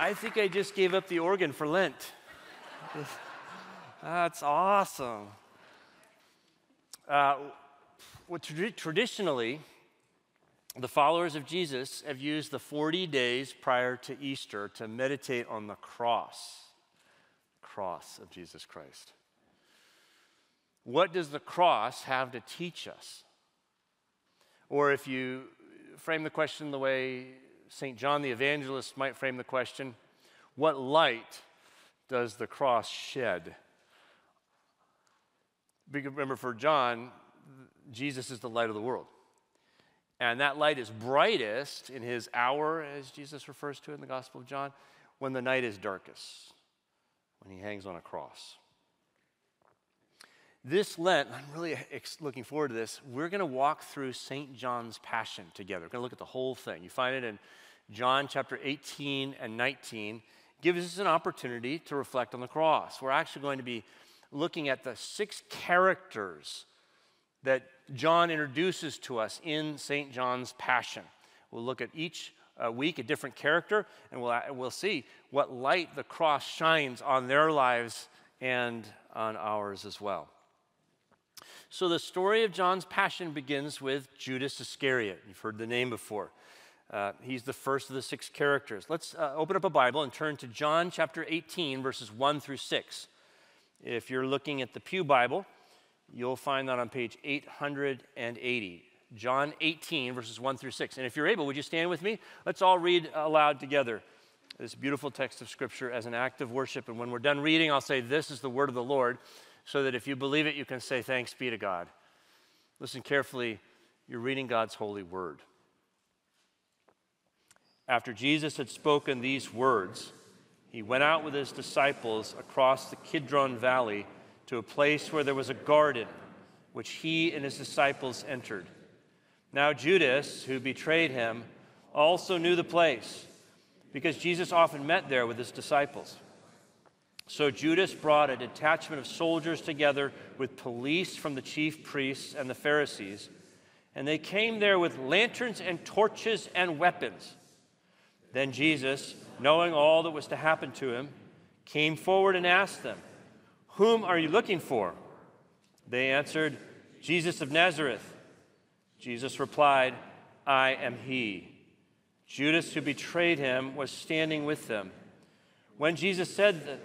I think I just gave up the organ for Lent. That's awesome. Uh, well, tra- traditionally, the followers of Jesus have used the 40 days prior to Easter to meditate on the cross, cross of Jesus Christ. What does the cross have to teach us? Or if you frame the question the way St. John the Evangelist might frame the question, what light does the cross shed? Remember, for John, Jesus is the light of the world. And that light is brightest in his hour, as Jesus refers to it in the Gospel of John, when the night is darkest, when he hangs on a cross. This Lent, I'm really looking forward to this. We're going to walk through St. John's Passion together. We're going to look at the whole thing. You find it in John chapter 18 and 19. Gives us an opportunity to reflect on the cross. We're actually going to be looking at the six characters that John introduces to us in St. John's Passion. We'll look at each uh, week a different character, and we'll, we'll see what light the cross shines on their lives and on ours as well. So, the story of John's Passion begins with Judas Iscariot. You've heard the name before. Uh, he's the first of the six characters. Let's uh, open up a Bible and turn to John chapter 18, verses 1 through 6. If you're looking at the Pew Bible, You'll find that on page 880. John 18, verses 1 through 6. And if you're able, would you stand with me? Let's all read aloud together this beautiful text of Scripture as an act of worship. And when we're done reading, I'll say, This is the word of the Lord, so that if you believe it, you can say, Thanks be to God. Listen carefully. You're reading God's holy word. After Jesus had spoken these words, he went out with his disciples across the Kidron Valley to a place where there was a garden, which he and his disciples entered. Now, Judas, who betrayed him, also knew the place, because Jesus often met there with his disciples. So Judas brought a detachment of soldiers together with police from the chief priests and the Pharisees, and they came there with lanterns and torches and weapons. Then Jesus, knowing all that was to happen to him, came forward and asked them, whom are you looking for? They answered, Jesus of Nazareth. Jesus replied, I am he. Judas, who betrayed him, was standing with them. When Jesus said that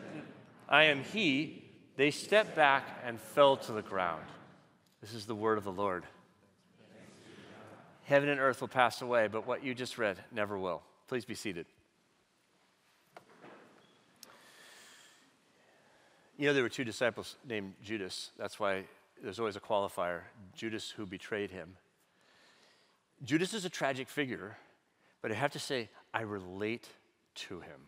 I am he, they stepped back and fell to the ground. This is the word of the Lord. Heaven and earth will pass away, but what you just read never will. Please be seated. You know, there were two disciples named Judas. That's why there's always a qualifier Judas who betrayed him. Judas is a tragic figure, but I have to say, I relate to him.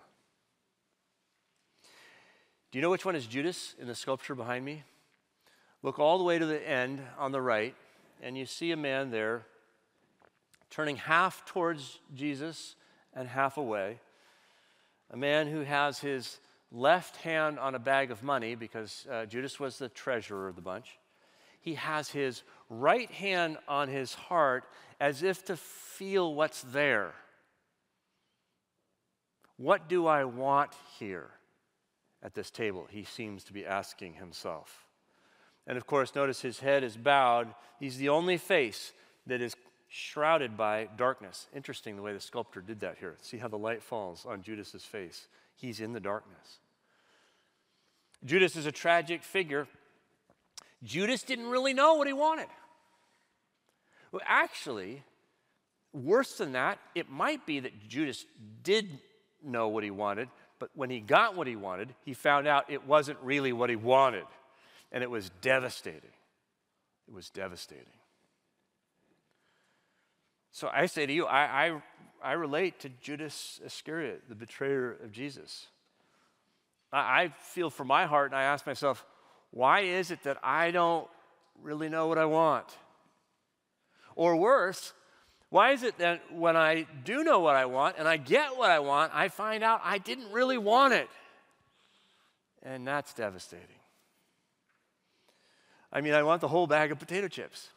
Do you know which one is Judas in the sculpture behind me? Look all the way to the end on the right, and you see a man there turning half towards Jesus and half away. A man who has his left hand on a bag of money because uh, Judas was the treasurer of the bunch. He has his right hand on his heart as if to feel what's there. What do I want here at this table? He seems to be asking himself. And of course, notice his head is bowed. He's the only face that is shrouded by darkness. Interesting the way the sculptor did that here. See how the light falls on Judas's face. He's in the darkness. Judas is a tragic figure. Judas didn't really know what he wanted. Well, actually, worse than that, it might be that Judas did know what he wanted, but when he got what he wanted, he found out it wasn't really what he wanted. And it was devastating. It was devastating. So I say to you, I, I, I relate to Judas Iscariot, the betrayer of Jesus. I, I feel for my heart and I ask myself, why is it that I don't really know what I want? Or worse, why is it that when I do know what I want and I get what I want, I find out I didn't really want it? And that's devastating. I mean, I want the whole bag of potato chips,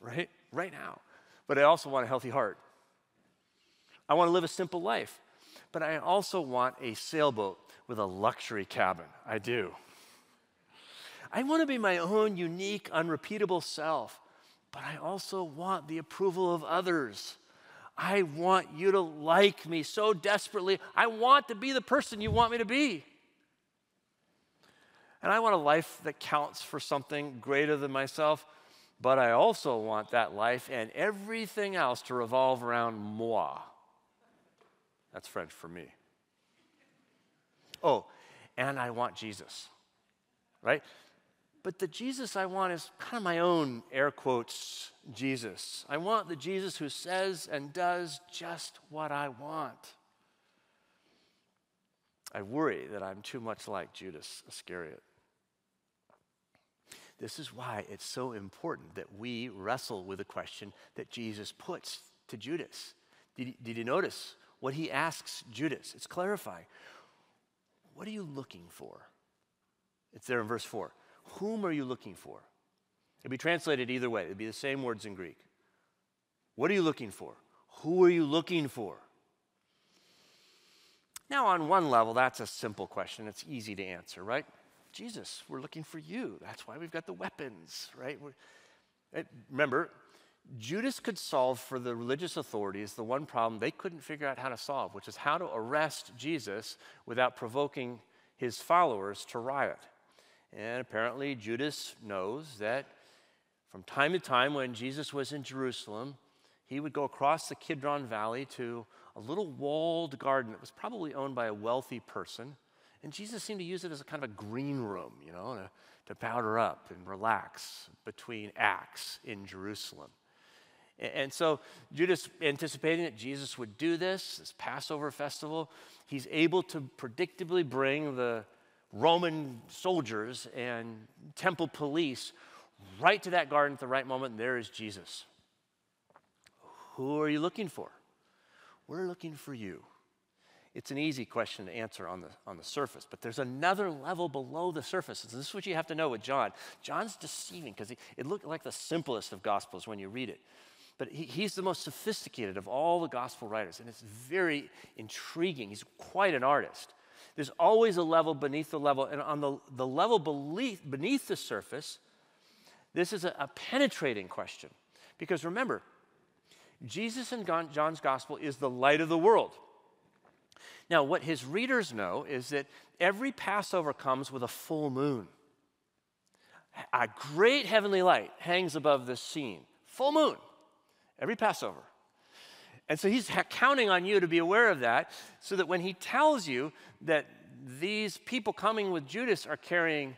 right? Right now. But I also want a healthy heart. I want to live a simple life. but I also want a sailboat with a luxury cabin. I do. I want to be my own unique, unrepeatable self, but I also want the approval of others. I want you to like me so desperately. I want to be the person you want me to be. And I want a life that counts for something greater than myself, but I also want that life and everything else to revolve around moi. That's French for me. Oh, and I want Jesus, right? But the Jesus I want is kind of my own air quotes Jesus. I want the Jesus who says and does just what I want. I worry that I'm too much like Judas Iscariot. This is why it's so important that we wrestle with the question that Jesus puts to Judas. Did, did you notice what he asks Judas? It's clarifying. What are you looking for? It's there in verse 4. Whom are you looking for? It'd be translated either way, it'd be the same words in Greek. What are you looking for? Who are you looking for? Now, on one level, that's a simple question. It's easy to answer, right? Jesus, we're looking for you. That's why we've got the weapons, right? We're, eh, remember, Judas could solve for the religious authorities the one problem they couldn't figure out how to solve, which is how to arrest Jesus without provoking his followers to riot. And apparently, Judas knows that from time to time when Jesus was in Jerusalem, he would go across the Kidron Valley to a little walled garden that was probably owned by a wealthy person. And Jesus seemed to use it as a kind of a green room, you know, to, to powder up and relax between acts in Jerusalem. And so Judas, anticipating that Jesus would do this, this Passover festival, he's able to predictably bring the Roman soldiers and temple police right to that garden at the right moment, and there is Jesus. Who are you looking for? We're looking for you. It's an easy question to answer on the, on the surface, but there's another level below the surface. This is what you have to know with John. John's deceiving because it looked like the simplest of gospels when you read it. But he, he's the most sophisticated of all the gospel writers, and it's very intriguing. He's quite an artist. There's always a level beneath the level, and on the, the level beneath, beneath the surface, this is a, a penetrating question. Because remember, Jesus in John's gospel is the light of the world. Now, what his readers know is that every Passover comes with a full moon. A great heavenly light hangs above this scene. Full moon, every Passover. And so he's counting on you to be aware of that so that when he tells you that these people coming with Judas are carrying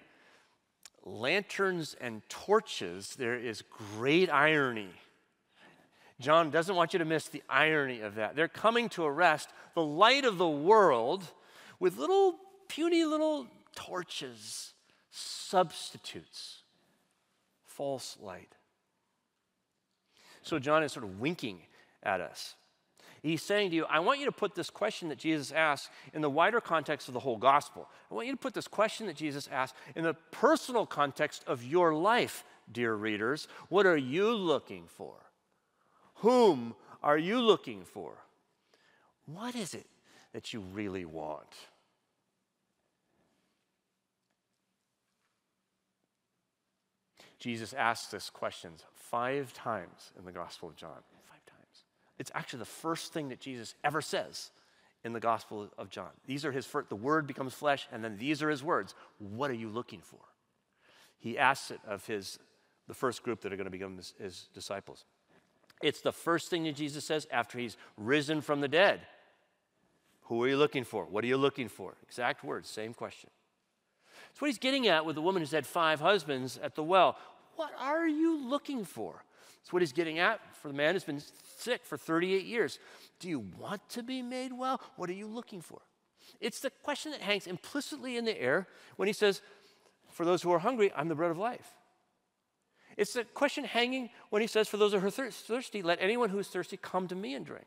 lanterns and torches, there is great irony John doesn't want you to miss the irony of that. They're coming to arrest the light of the world with little puny little torches, substitutes, false light. So John is sort of winking at us. He's saying to you, I want you to put this question that Jesus asked in the wider context of the whole gospel. I want you to put this question that Jesus asked in the personal context of your life, dear readers. What are you looking for? Whom are you looking for? What is it that you really want? Jesus asks this question five times in the Gospel of John. It's actually the first thing that Jesus ever says in the Gospel of John. These are his first, the word becomes flesh, and then these are his words. What are you looking for? He asks it of his, the first group that are going to become his, his disciples. It's the first thing that Jesus says after he's risen from the dead. Who are you looking for? What are you looking for? Exact words, same question. That's what he's getting at with the woman who's had five husbands at the well. What are you looking for? That's what he's getting at for the man who's been sick for 38 years. Do you want to be made well? What are you looking for? It's the question that hangs implicitly in the air when he says, For those who are hungry, I'm the bread of life. It's the question hanging when he says, For those who are thirsty, let anyone who is thirsty come to me and drink.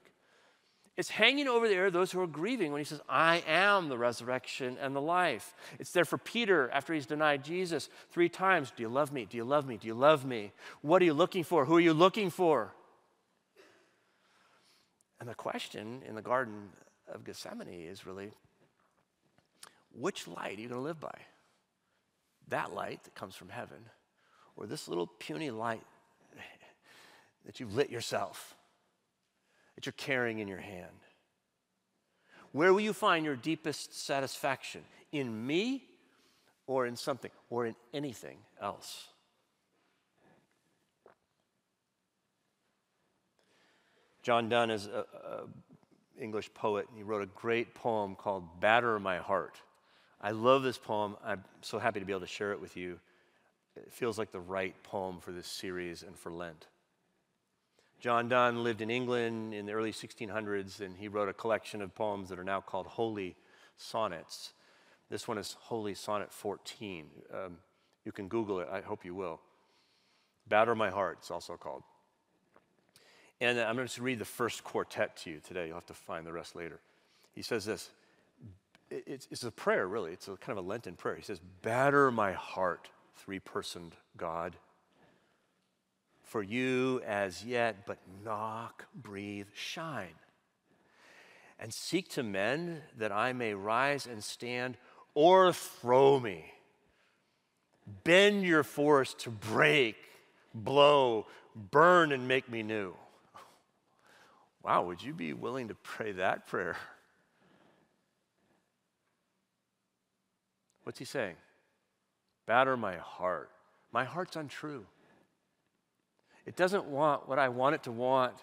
It's hanging over the there those who are grieving when he says, I am the resurrection and the life. It's there for Peter after he's denied Jesus three times Do you love me? Do you love me? Do you love me? What are you looking for? Who are you looking for? And the question in the Garden of Gethsemane is really which light are you going to live by? That light that comes from heaven, or this little puny light that you've lit yourself, that you're carrying in your hand? Where will you find your deepest satisfaction? In me or in something or in anything else? John Donne is an English poet, and he wrote a great poem called Batter My Heart. I love this poem. I'm so happy to be able to share it with you. It feels like the right poem for this series and for Lent. John Donne lived in England in the early 1600s, and he wrote a collection of poems that are now called Holy Sonnets. This one is Holy Sonnet 14. Um, you can Google it, I hope you will. Batter My Heart, it's also called. And I'm going to read the first quartet to you today. You'll have to find the rest later. He says this it's, it's a prayer, really. It's a kind of a Lenten prayer. He says, Batter my heart, three personed God. For you as yet, but knock, breathe, shine. And seek to mend that I may rise and stand, or throw me. Bend your force to break, blow, burn, and make me new. Wow, would you be willing to pray that prayer? What's he saying? Batter my heart. My heart's untrue. It doesn't want what I want it to want.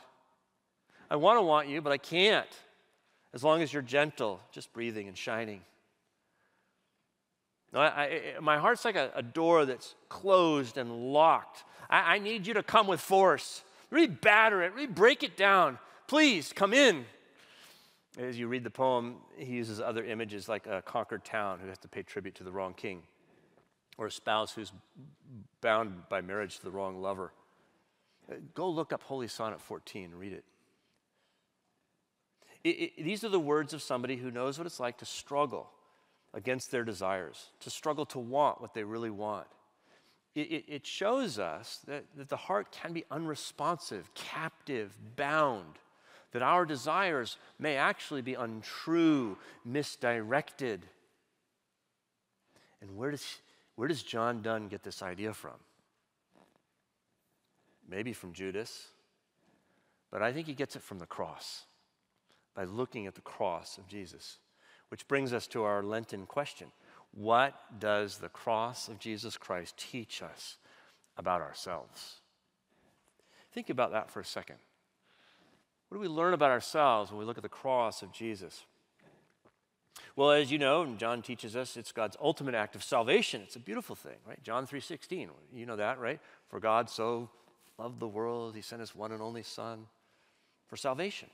I want to want you, but I can't as long as you're gentle, just breathing and shining. I, I, my heart's like a, a, door that's closed and locked. I, I need you to come with force. Really batter it, really break it down. Please come in. As you read the poem, he uses other images like a conquered town who has to pay tribute to the wrong king, or a spouse who's bound by marriage to the wrong lover. Go look up Holy Sonnet 14 and read it. It, it. These are the words of somebody who knows what it's like to struggle against their desires, to struggle to want what they really want. It, it shows us that, that the heart can be unresponsive, captive, bound that our desires may actually be untrue, misdirected. And where does, where does John Donne get this idea from? Maybe from Judas, but I think he gets it from the cross, by looking at the cross of Jesus. Which brings us to our Lenten question What does the cross of Jesus Christ teach us about ourselves? Think about that for a second. What do we learn about ourselves when we look at the cross of Jesus? Well, as you know, and John teaches us, it's God's ultimate act of salvation. It's a beautiful thing, right? John 3:16. You know that, right? For God so loved the world, he sent his one and only son for salvation.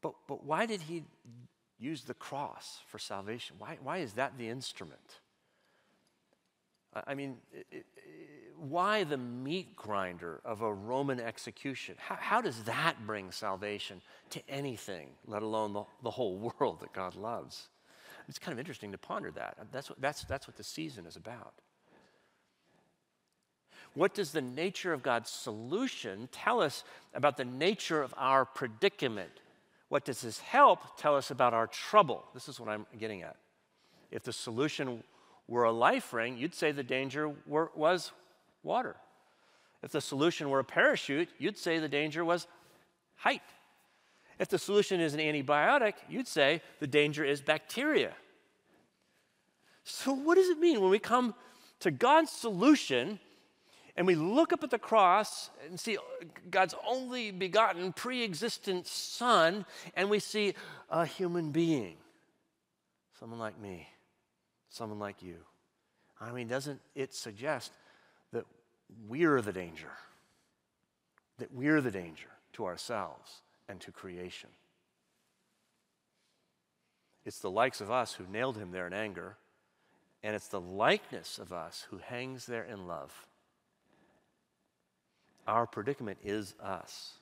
But, but why did he use the cross for salvation? Why, why is that the instrument? I mean, it, it, why the meat grinder of a Roman execution? How, how, does that bring salvation to anything, let alone the, the whole world that God loves? It's kind of interesting to ponder that. That's what, that's, that's what the season is about. What does the nature of God's solution tell us about the nature of our predicament? What does His help tell us about our trouble? This is what I'm getting at. If the solution were a life ring, you'd say the danger were, was water. If the solution were a parachute, you'd say the danger was height. If the solution is an antibiotic, you'd say the danger is bacteria. So, what does it mean when we come to God's solution and we look up at the cross and see God's only begotten, pre existent Son, and we see a human being, someone like me? someone like you. I mean, doesn't it suggest that we're the danger? That we're the danger to ourselves and to creation. It's the likes of us who nailed him there in anger, and it's the likeness of us who hangs there in love. Our predicament is us.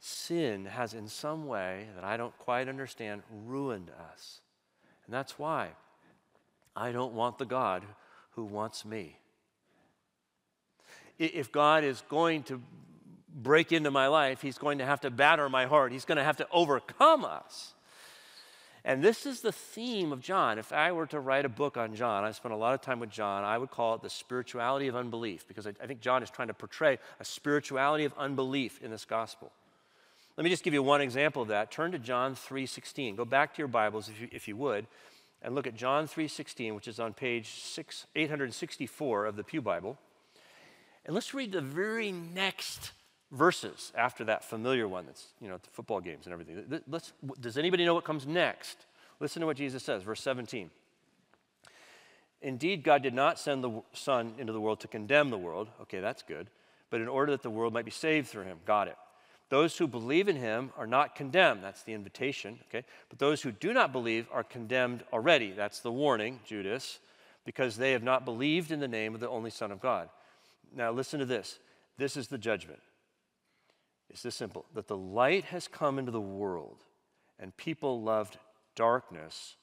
Sin has, in some way that I don't quite understand, ruined us. And that's why I don't want the God who wants me. If God is going to break into my life. He's going to have to batter my heart. He's going to have to overcome us. And this is the theme of John. If I were to write a book on John, I spent a lot of time with John, I would call it the spirituality of unbelief because I, I think John is trying to portray a spirituality of unbelief in this gospel. Let me just give you one example of that. Turn to John 3:16. Go back to your Bibles if you, if you would and look at John 3:16, which is on page 6, 864 of the Pew Bible. And let's read the very next verses after that familiar one that's, you know, the football games and everything. Let's, does anybody know what comes next? Listen to what Jesus says, verse 17. Indeed, God did not send the Son into the world to condemn the world. Okay, that's good. But in order that the world might be saved through him. Got it. Those who believe in him are not condemned. That's the invitation, okay? But those who do not believe are condemned already. That's the warning, Judas, because they have not believed in the name of the only Son of God. Now, listen to this. This is the judgment. It's this simple that the light has come into the world, and people loved darkness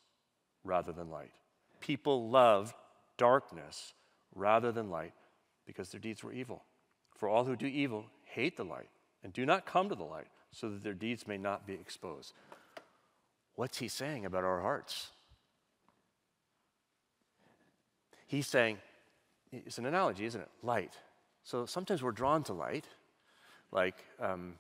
rather than light. People loved darkness rather than light because their deeds were evil. For all who do evil hate the light and do not come to the light so that their deeds may not be exposed. What's he saying about our hearts? He's saying, it's an analogy, isn't it? Light. So sometimes we're drawn to light, like um,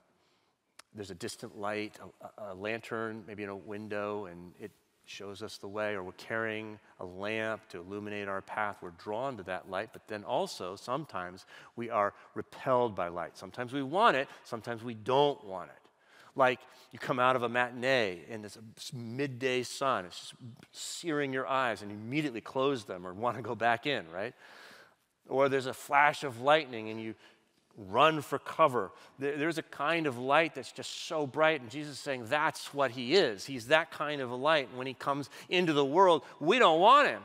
there's a distant light, a, a, lantern, maybe in a window, and it shows us the way, or we're carrying a lamp to illuminate our path. We're drawn to that light, but then also sometimes we are repelled by light. Sometimes we want it, sometimes we don't want it. Like you come out of a matinee and it's a midday sun, it's searing your eyes, and you immediately close them or want to go back in, right? Or there's a flash of lightning and you run for cover. There's a kind of light that's just so bright, and Jesus is saying that's what he is. He's that kind of a light. And when he comes into the world, we don't want him.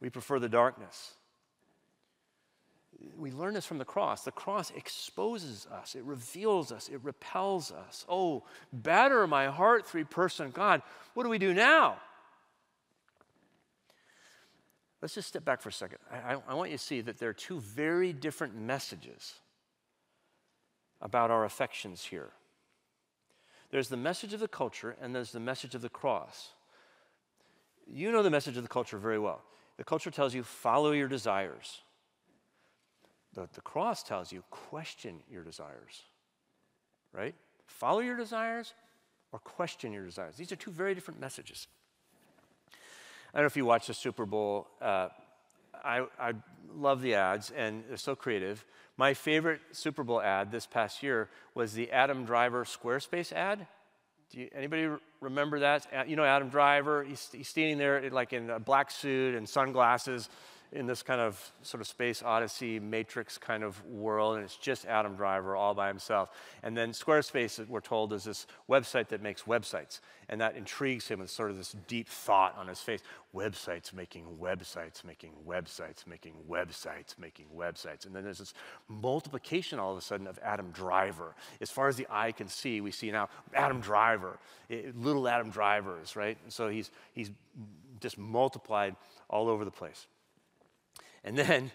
We prefer the darkness. We learn this from the cross. The cross exposes us, it reveals us, it repels us. Oh, batter my heart, three person God. What do we do now? Let's just step back for a second. I, I, want you to see that there are two very different messages about our affections here. There's the message of the culture, and there's the message of the cross. You know the message of the culture very well. The culture tells you, follow your desires. The, the cross tells you, question your desires, right? Follow your desires or question your desires. These are two very different messages. I don't know if you watch the Super Bowl. Uh, I, I love the ads, and they're so creative. My favorite Super Bowl ad this past year was the Adam Driver Squarespace ad. Do you, anybody remember that? You know Adam Driver. He's, he's standing there like in a black suit and sunglasses, in this kind of sort of space odyssey matrix kind of world, and it's just Adam Driver all by himself. And then Squarespace, we're told, is this website that makes websites, and that intrigues him with sort of this deep thought on his face: websites making websites, making websites, making websites, making websites. And then there's this multiplication all of a sudden of Adam Driver. As far as the eye can see, we see now Adam Driver, eh, little Adam Drivers, right? And so he's he's just multiplied all over the place. And then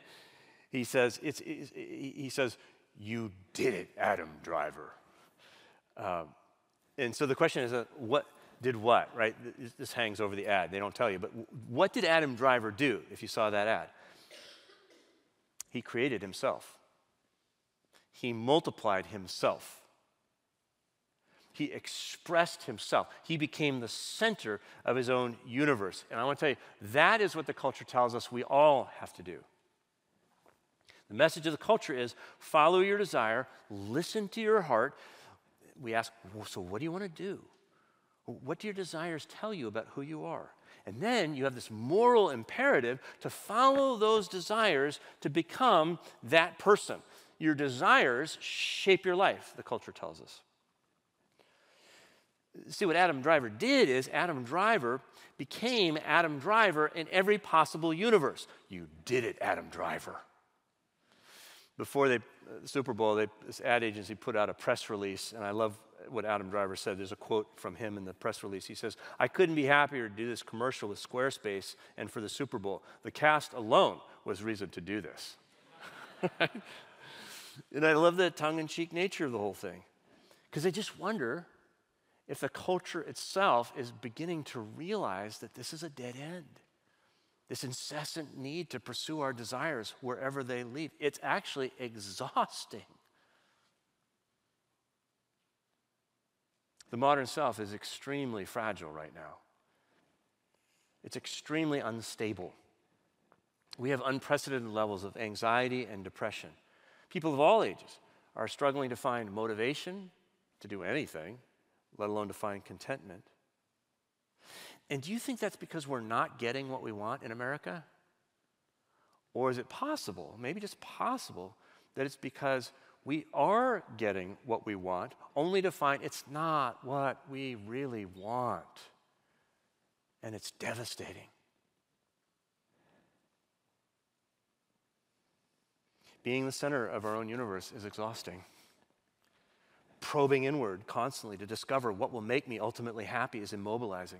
he says, it's, it's, he says, you did it, Adam Driver. Um, and so the question is, uh, what did what, right? This hangs over the ad. They don't tell you. But what did Adam Driver do if you saw that ad? He created himself. He multiplied himself. He expressed himself. He became the center of his own universe. And I want to tell you, that is what the culture tells us we all have to do. The message of the culture is follow your desire, listen to your heart. We ask, so what do you want to do? What do your desires tell you about who you are? And then you have this moral imperative to follow those desires to become that person. Your desires shape your life, the culture tells us see what Adam Driver did is Adam Driver became Adam Driver in every possible universe. You did it, Adam Driver. Before the uh, Super Bowl, they, this ad agency put out a press release, and I love what Adam Driver said. There's a quote from him in the press release. He says, I couldn't be happier to do this commercial with Squarespace and for the Super Bowl. The cast alone was reason to do this. and I love the tongue in cheek nature of the whole thing because I just wonder if the culture itself is beginning to realize that this is a dead end. This incessant need to pursue our desires wherever they lead. It's actually exhausting. The modern self is extremely fragile right now. It's extremely unstable. We have unprecedented levels of anxiety and depression. People of all ages are struggling to find motivation to do anything, let alone to find contentment. And do you think that's because we're not getting what we want in America? Or is it possible, maybe just possible, that it's because we are getting what we want, only to find it's not what we really want? And it's devastating. Being the center of our own universe is exhausting. Probing inward constantly to discover what will make me ultimately happy is immobilizing.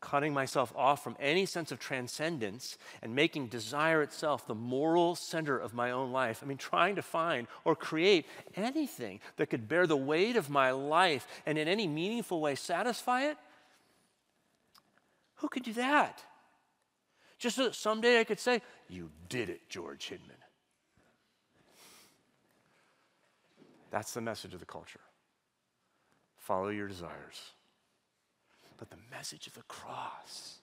Cutting myself off from any sense of transcendence and making desire itself the moral center of my own life. I mean, trying to find or create anything that could bear the weight of my life and in any meaningful way satisfy it. Who could do that? Just so that someday I could say, You did it, George Hidman. That's the message of the culture. Follow your desires. But the message of the cross,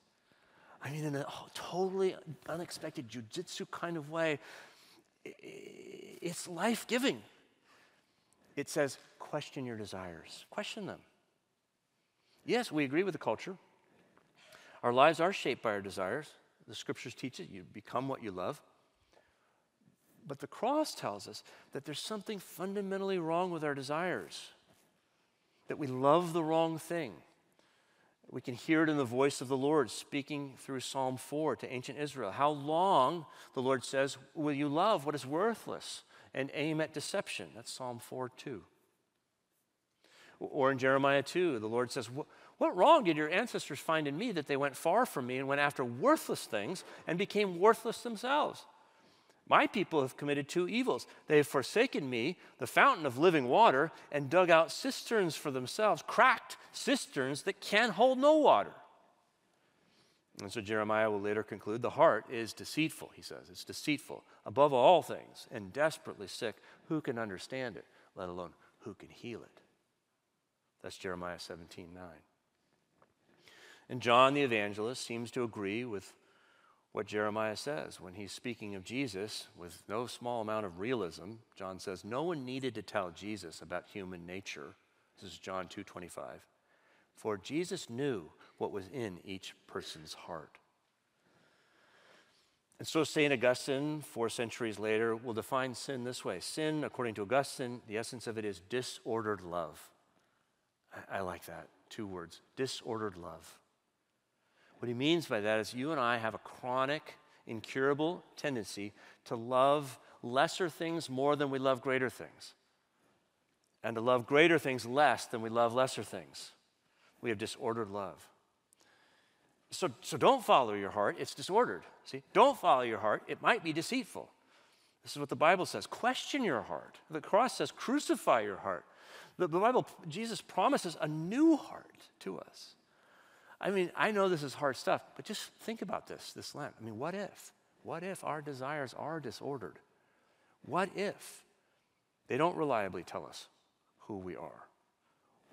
I mean, in a oh, totally unexpected jujitsu kind of way, it's life giving. It says, question your desires, question them. Yes, we agree with the culture. Our lives are shaped by our desires. The scriptures teach it. You become what you love. But the cross tells us that there's something fundamentally wrong with our desires, that we love the wrong thing. We can hear it in the voice of the Lord speaking through Psalm 4 to ancient Israel. How long, the Lord says, will you love what is worthless and aim at deception? That's Psalm 4 2. Or in Jeremiah 2, the Lord says, What wrong did your ancestors find in me that they went far from me and went after worthless things and became worthless themselves? My people have committed two evils. They have forsaken me, the fountain of living water, and dug out cisterns for themselves, cracked cisterns that can hold no water. And so Jeremiah will later conclude the heart is deceitful, he says. It's deceitful above all things and desperately sick. Who can understand it, let alone who can heal it? That's Jeremiah 17 9. And John the evangelist seems to agree with what Jeremiah says when he's speaking of Jesus with no small amount of realism. John says, No one needed to tell Jesus about human nature. This is John 2:25. For Jesus knew what was in each person's heart. And so St. Augustine, four centuries later, will define sin this way Sin, according to Augustine, the essence of it is disordered love. I, I like that. Two words disordered love. What he means by that is you and I have a chronic, incurable tendency to love lesser things more than we love greater things, and to love greater things less than we love lesser things. We have disordered love. So, so don't follow your heart, it's disordered. See, don't follow your heart, it might be deceitful. This is what the Bible says. Question your heart. The cross says, crucify your heart. The, the Bible, Jesus promises a new heart to us. I mean, I know this is hard stuff, but just think about this this Lent. I mean, what if? What if our desires are disordered? What if they don't reliably tell us who we are?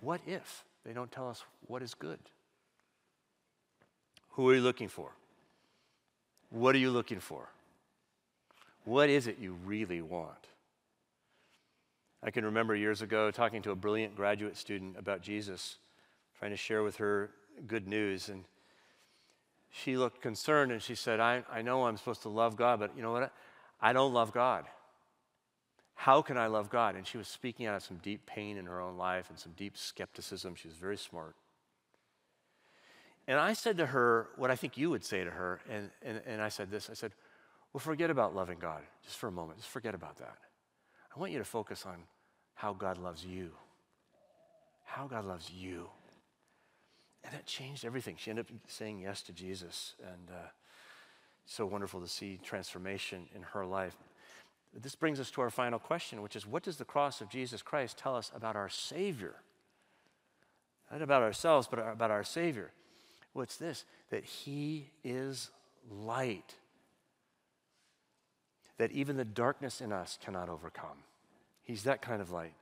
What if they don't tell us what is good? Who are you looking for? What are you looking for? What is it you really want? I can remember years ago talking to a brilliant graduate student about Jesus, trying to share with her good news. And she looked concerned and she said, I, I know I'm supposed to love God, but you know what? I don't love God. How can I love God? And she was speaking out of some deep pain in her own life and some deep skepticism. She was very smart. And I said to her what I think you would say to her. And, and, and I said this I said, Well, forget about loving God just for a moment. Just forget about that. I want you to focus on how God loves you. How God loves you. And that changed everything. She ended up saying yes to Jesus. And uh, so wonderful to see transformation in her life. This brings us to our final question, which is what does the cross of Jesus Christ tell us about our Savior? Not about ourselves, but about our Savior. What's this? That He is light, that even the darkness in us cannot overcome. He's that kind of light.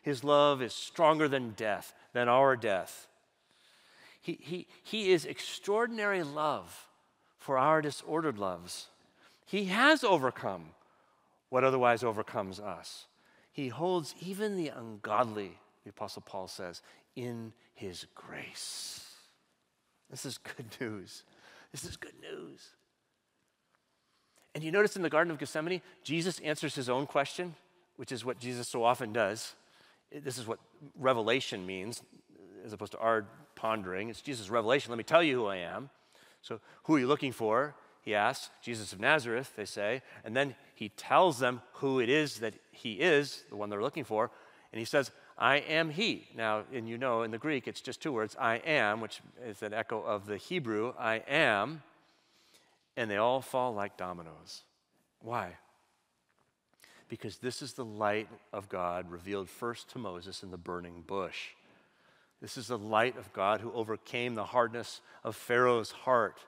His love is stronger than death, than our death. He, he, he is extraordinary love for our disordered loves. He has overcome what otherwise overcomes us. He holds even the ungodly, the Apostle Paul says, in his grace. This is good news. This is good news. And you notice in the Garden of Gethsemane, Jesus answers his own question, which is what Jesus so often does. This is what revelation means, as opposed to our pondering. It's Jesus' revelation. Let me tell you who I am. So, who are you looking for? He asks. Jesus of Nazareth, they say. And then he tells them who it is that he is, the one they're looking for. And he says, I am he. Now, and you know in the Greek, it's just two words I am, which is an echo of the Hebrew, I am. And they all fall like dominoes. Why? Because this is the light of God revealed first to Moses in the burning bush. This is the light of God who overcame the hardness of Pharaoh's heart.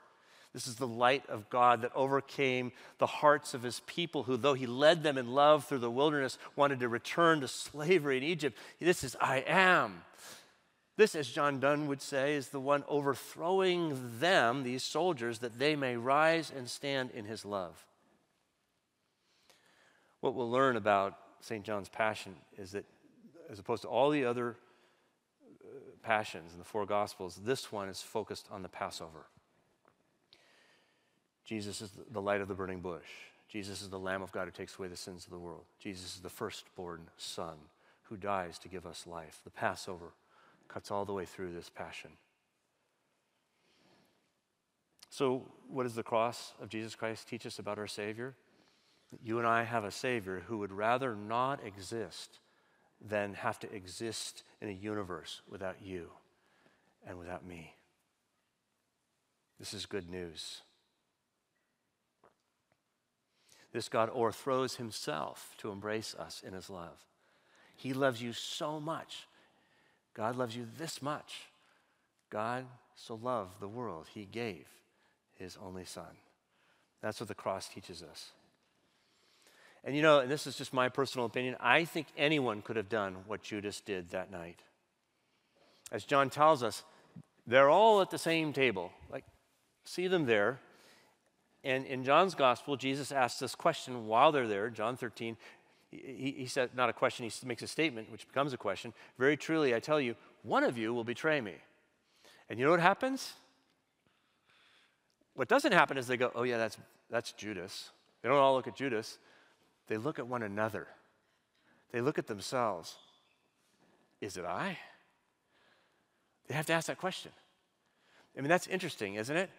This is the light of God that overcame the hearts of his people, who, though he led them in love through the wilderness, wanted to return to slavery in Egypt. This is I am. This, as John Donne would say, is the one overthrowing them, these soldiers, that they may rise and stand in his love. What we'll learn about St. John's Passion is that, as opposed to all the other passions in the four Gospels, this one is focused on the Passover. Jesus is the light of the burning bush. Jesus is the Lamb of God who takes away the sins of the world. Jesus is the firstborn Son who dies to give us life. The Passover cuts all the way through this passion. So, what does the cross of Jesus Christ teach us about our Savior? You and I have a Savior who would rather not exist than have to exist in a universe without you and without me. This is good news. This God o'erthrows himself to embrace us in his love. He loves you so much. God loves you this much. God so loved the world, he gave his only son. That's what the cross teaches us. And you know, and this is just my personal opinion, I think anyone could have done what Judas did that night. As John tells us, they're all at the same table. Like, see them there. And in John's gospel, Jesus asks this question while they're there, John 13. He, he said, not a question, he makes a statement, which becomes a question. Very truly, I tell you, one of you will betray me. And you know what happens? What doesn't happen is they go, oh, yeah, that's, that's Judas. They don't all look at Judas. They look at one another, they look at themselves. Is it I? They have to ask that question. I mean, that's interesting, isn't it?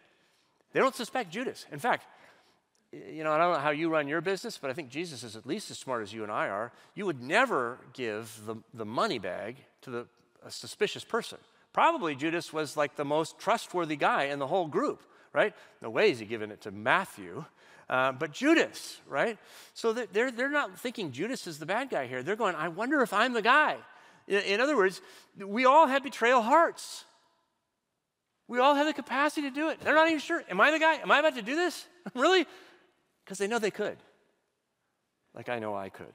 They don't suspect Judas. In fact, you know, I don't know how you run your business, but I think Jesus is at least as smart as you and I are. You would never give the, the money bag to the, a suspicious person. Probably Judas was like the most trustworthy guy in the whole group, right? No way is he giving it to Matthew. Uh, but Judas, right? So they're, they're not thinking Judas is the bad guy here. They're going, I wonder if I'm the guy. In, in other words, we all have betrayal hearts. We all have the capacity to do it. They're not even sure. Am I the guy? Am I about to do this? really? Because they know they could. Like I know I could.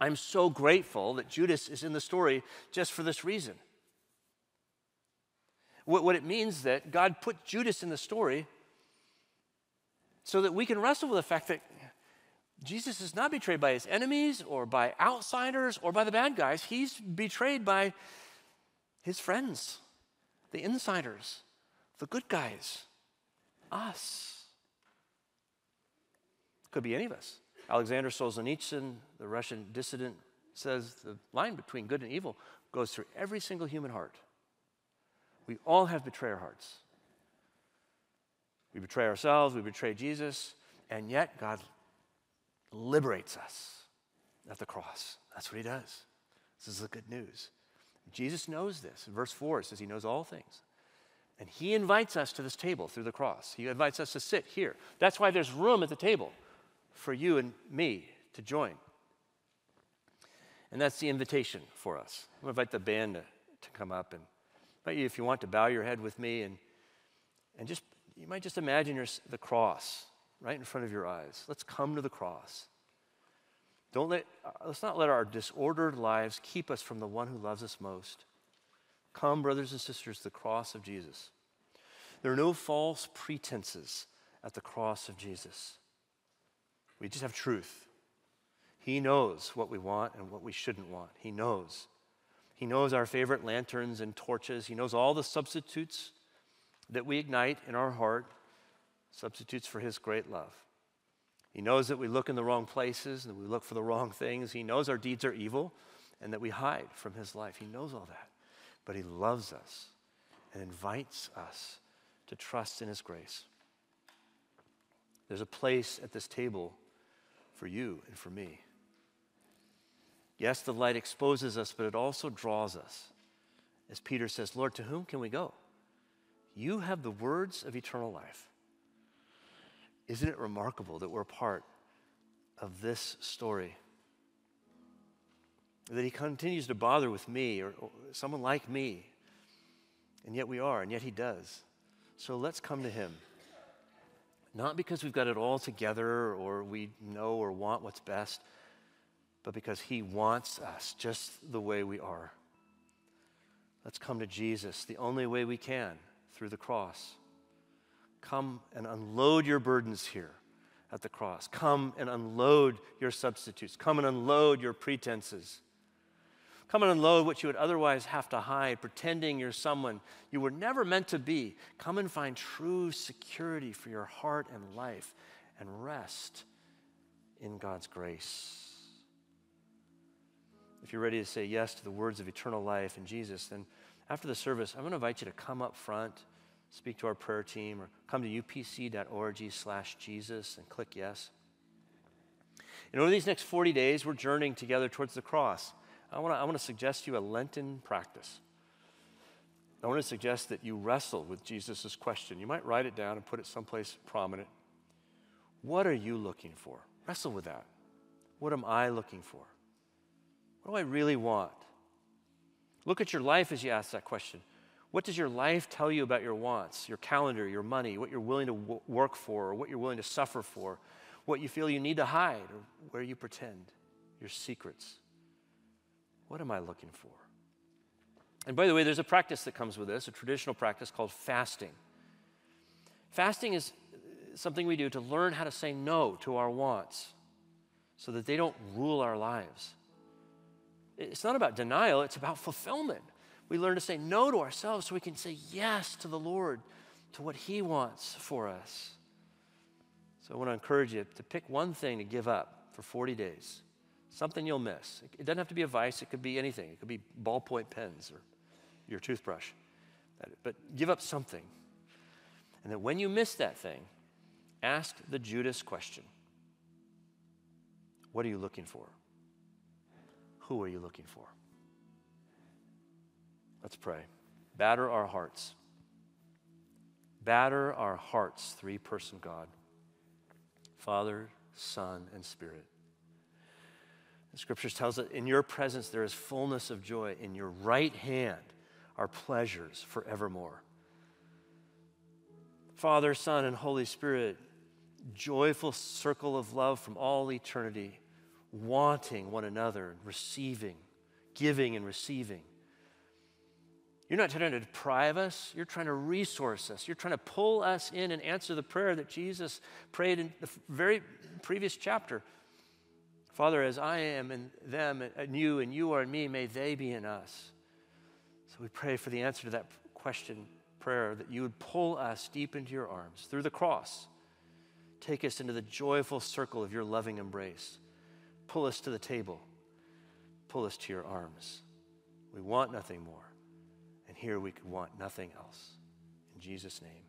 I'm so grateful that Judas is in the story just for this reason. What, what it means that God put Judas in the story so that we can wrestle with the fact that Jesus is not betrayed by his enemies or by outsiders or by the bad guys. He's betrayed by his friends, the insiders, the good guys, us. Could be any of us. Alexander Solzhenitsyn, the Russian dissident, says the line between good and evil goes through every single human heart. We all have betrayer hearts. We betray ourselves, we betray Jesus, and yet God liberates us at the cross. That's what he does. This is the good news. Jesus knows this. verse 4 says he knows all things. And he invites us to this table through the cross. He invites us to sit here. That's why there's room at the table for you and me to join. And that's the invitation for us. I'm going to invite the band to, to come up and invite you, if you want, to bow your head with me and, and just, you might just imagine your, the cross right in front of your eyes. Let's come to the cross. Don't let, uh, let's not let our disordered lives keep us from the one who loves us most. Come, brothers and sisters, to the cross of Jesus. There are no false pretenses at the cross of Jesus. We just have truth. He knows what we want and what we shouldn't want. He knows. He knows our favorite lanterns and torches. He knows all the substitutes that we ignite in our heart, substitutes for His great love. He knows that we look in the wrong places and we look for the wrong things. He knows our deeds are evil and that we hide from His life. He knows all that. But He loves us and invites us to trust in His grace. There's a place at this table for you and for me. Yes, the light exposes us, but it also draws us. As Peter says, Lord, to whom can we go? You have the words of eternal life. Isn't it remarkable that we're part of this story? That he continues to bother with me or, or someone like me. And yet we are, and yet he does. So let's come to him. Not because we've got it all together or we know or want what's best, but because He wants us just the way we are. Let's come to Jesus the only way we can through the cross. Come and unload your burdens here at the cross. Come and unload your substitutes. Come and unload your pretenses. Come and unload what you would otherwise have to hide, pretending you're someone you were never meant to be. Come and find true security for your heart and life and rest in God's grace. If you're ready to say yes to the words of eternal life in Jesus, then after the service, I'm going to invite you to come up front, speak to our prayer team, or come to upc.org slash Jesus and click yes. And over these next 40 days, we're journeying together towards the cross. I want to I wanna suggest to you a Lenten practice. I want to suggest that you wrestle with Jesus' question. You might write it down and put it someplace prominent. What are you looking for? Wrestle with that. What am I looking for? What do I really want? Look at your life as you ask that question. What does your life tell you about your wants, your calendar, your money, what you're willing to w- work for, or what you're willing to suffer for, what you feel you need to hide, or where you pretend, your secrets? What am I looking for? And by the way, there's a practice that comes with this, a traditional practice called fasting. Fasting is something we do to learn how to say no to our wants so that they don't rule our lives. It's not about denial, it's about fulfillment. We learn to say no to ourselves so we can say yes to the Lord, to what He wants for us. So I want to encourage you to pick one thing to give up for 40 days, something you'll miss. It doesn't have to be a vice, it could be anything. It could be ballpoint pens or your toothbrush. But give up something. And then when you miss that thing, ask the Jesus question What are you looking for? Who are you looking for? Let's pray. Batter our hearts. Batter our hearts, three person God Father, Son, and Spirit. The scriptures tells us in your presence there is fullness of joy. In your right hand are pleasures forevermore. Father, Son, and Holy Spirit, joyful circle of love from all eternity, wanting one another, receiving, giving and receiving. You're not trying to deprive us, you're trying to resource us. You're trying to pull us in and answer the prayer that Jesus prayed in the very previous chapter. Father, as I am in them and you, and you are in me, may they be in us. So we pray for the answer to that question, prayer, that you would pull us deep into your arms through the cross. Take us into the joyful circle of your loving embrace. Pull us to the table. Pull us to your arms. We want nothing more. And here we could want nothing else. In Jesus' name.